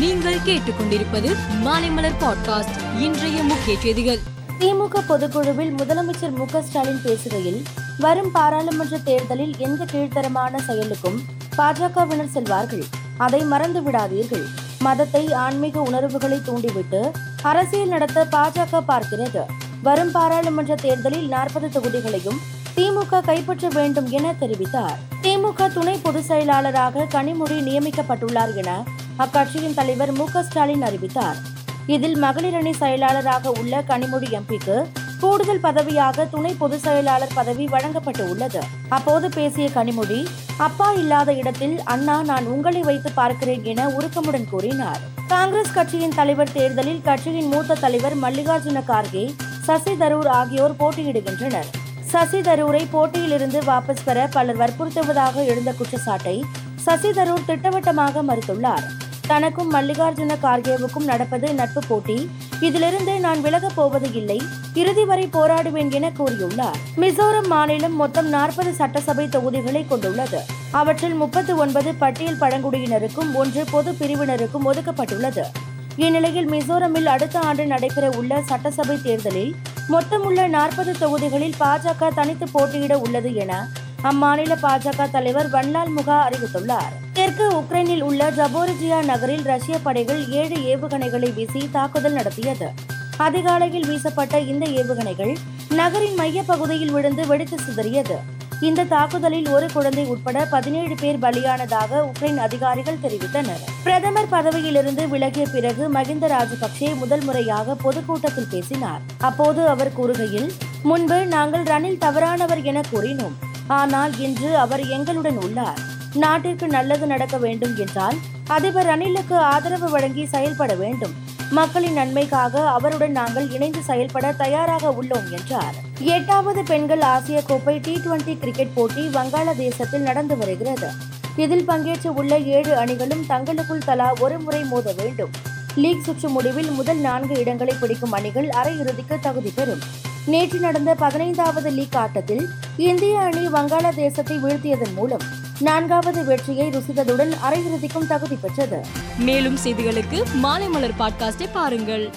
நீங்கள் கேட்டுக்கொண்டிருப்பது மாலைமலர் பாட்காஸ்ட் இன்றைய முக்கிய செய்திகள். திமுக பொதுக்குழுவில் முதலமைச்சர் மு ஸ்டாலின் பேசுகையில் வரும் பாராளுமன்ற தேர்தலில் எந்த கீழ்த்தரமான செயலுக்கும் பாஜகவினர் செல்வார்கள். அதை மறந்து விடாதீர்கள். மதத்தை ஆன்மீக உணர்வுகளை தூண்டிவிட்டு அரசியல் நடத்த பாஜக பார்க்கிறது. வரும் பாராளுமன்ற தேர்தலில் நாற்பது தொகுதிகளையும் திமுக கைப்பற்ற வேண்டும் என தெரிவித்தார். திமுக துணை பொதுச் செயலாளராக கனிமொழி நியமிக்கப்பட்டுள்ளார் என அக்கட்சியின் தலைவர் மு ஸ்டாலின் அறிவித்தார். இதில் மகளிர் அணி செயலாளராக உள்ள கனிமொழி எம்பிக்கு கூடுதல் பதவியாக துணை பொதுச் செயலாளர் பதவி வழங்கப்பட்டு உள்ளது. அப்போது பேசிய கனிமொழி அப்பா இல்லாத இடத்தில் அண்ணா நான் உங்களை வைத்து பார்க்கிறேன் என உருக்கமுடன் கூறினார். காங்கிரஸ் கட்சியின் தலைவர் தேர்தலில் கட்சியின் மூத்த தலைவர் மல்லிகார்ஜுன கார்கே சசி தரூர் ஆகியோர் போட்டியிடுகின்றனர். சசி தரூரை போட்டியிலிருந்து வாபஸ் பெற பலர் வற்புறுத்துவதாக எழுந்த குற்றச்சாட்டை சசி தரூர் திட்டவட்டமாக மறுத்துள்ளார். தனக்கும் மல்லிகார்ஜுன கார்கேவுக்கும் நடப்பது நட்பு போட்டி. இதிலிருந்து நான் விலகப் போவது இல்லை. இறுதி வரை போராடுவேன் என கூறியுள்ளார். மிசோரம் மாநிலம் மொத்தம் நாற்பது சட்டசபை தொகுதிகளை கொண்டுள்ளது. அவற்றில் முப்பத்து ஒன்பது பட்டியல் பழங்குடியினருக்கும் ஒன்று பொது பிரிவினருக்கும் ஒதுக்கப்பட்டுள்ளது. இந்நிலையில் மிசோரமில் அடுத்த ஆண்டு நடைபெற உள்ள சட்டசபை தேர்தலில் மொத்தமுள்ள நாற்பது தொகுதிகளில் பாஜக தனித்து போட்டியிட உள்ளது என அம்மாநில பாஜக தலைவர் வன்லால் முகா அறிவித்துள்ளார். தெற்கு உக்ரைனில் உள்ள ஜபோரிஜியா நகரில் ரஷ்ய படைகள் ஏழு ஏவுகணைகளை வீசி தாக்குதல் நடத்தியது. அதிகாலையில் வீசப்பட்ட இந்த ஏவுகணைகள் நகரின் மையப்பகுதியில் விழுந்து வெடித்து சிதறியது. இந்த தாக்குதலில் ஒரு குழந்தை உட்பட பதினேழு பேர் பலியானதாக உக்ரைன் அதிகாரிகள் தெரிவித்தனர். பிரதமர் பதவியிலிருந்து விலகிய பிறகு மகிந்த ராஜபக்சே முதல் முறையாக பொதுக்கூட்டத்தில் பேசினார். அப்போது அவர் கூறுகையில் முன்பு நாங்கள் ரணில் தவறானவர் என கூறினோம். ஆனால் இன்று அவர் எங்களுடன் உள்ளார். நாட்டிற்கு நல்லது நடக்க வேண்டும் என்றால் அதிபர் ரணிலுக்கு ஆதரவு வழங்கி செயல்பட வேண்டும். மக்களின் நன்மைக்காக அவருடன் நாங்கள் இணைந்து செயல்பட தயாராக உள்ளோம் என்றார். எட்டாவது பெண்கள் ஆசிய கோப்பை டி டுவெண்டி கிரிக்கெட் போட்டி வங்காளதேசத்தில் நடந்து வருகிறது. இதில் பங்கேற்று உள்ள ஏழு அணிகளும் தங்களுக்குள் தலா ஒரு முறை மோத வேண்டும். லீக் சுற்று முடிவில் முதல் நான்கு இடங்களை பிடிக்கும் அணிகள் அரையிறுதிக்கு தகுதி பெறும். நேற்று நடந்த பதினைந்தாவது லீக் ஆட்டத்தில் இந்திய அணி வங்காளதேசத்தை வீழ்த்தியதன் மூலம் நான்காவது வெற்றியை ருசித்ததுடன் அரையிறுதிக்கும் தகுதி பெற்றது. மேலும் செய்திகளுக்கு மாலை மலர் பாட்காஸ்டை பாருங்கள்.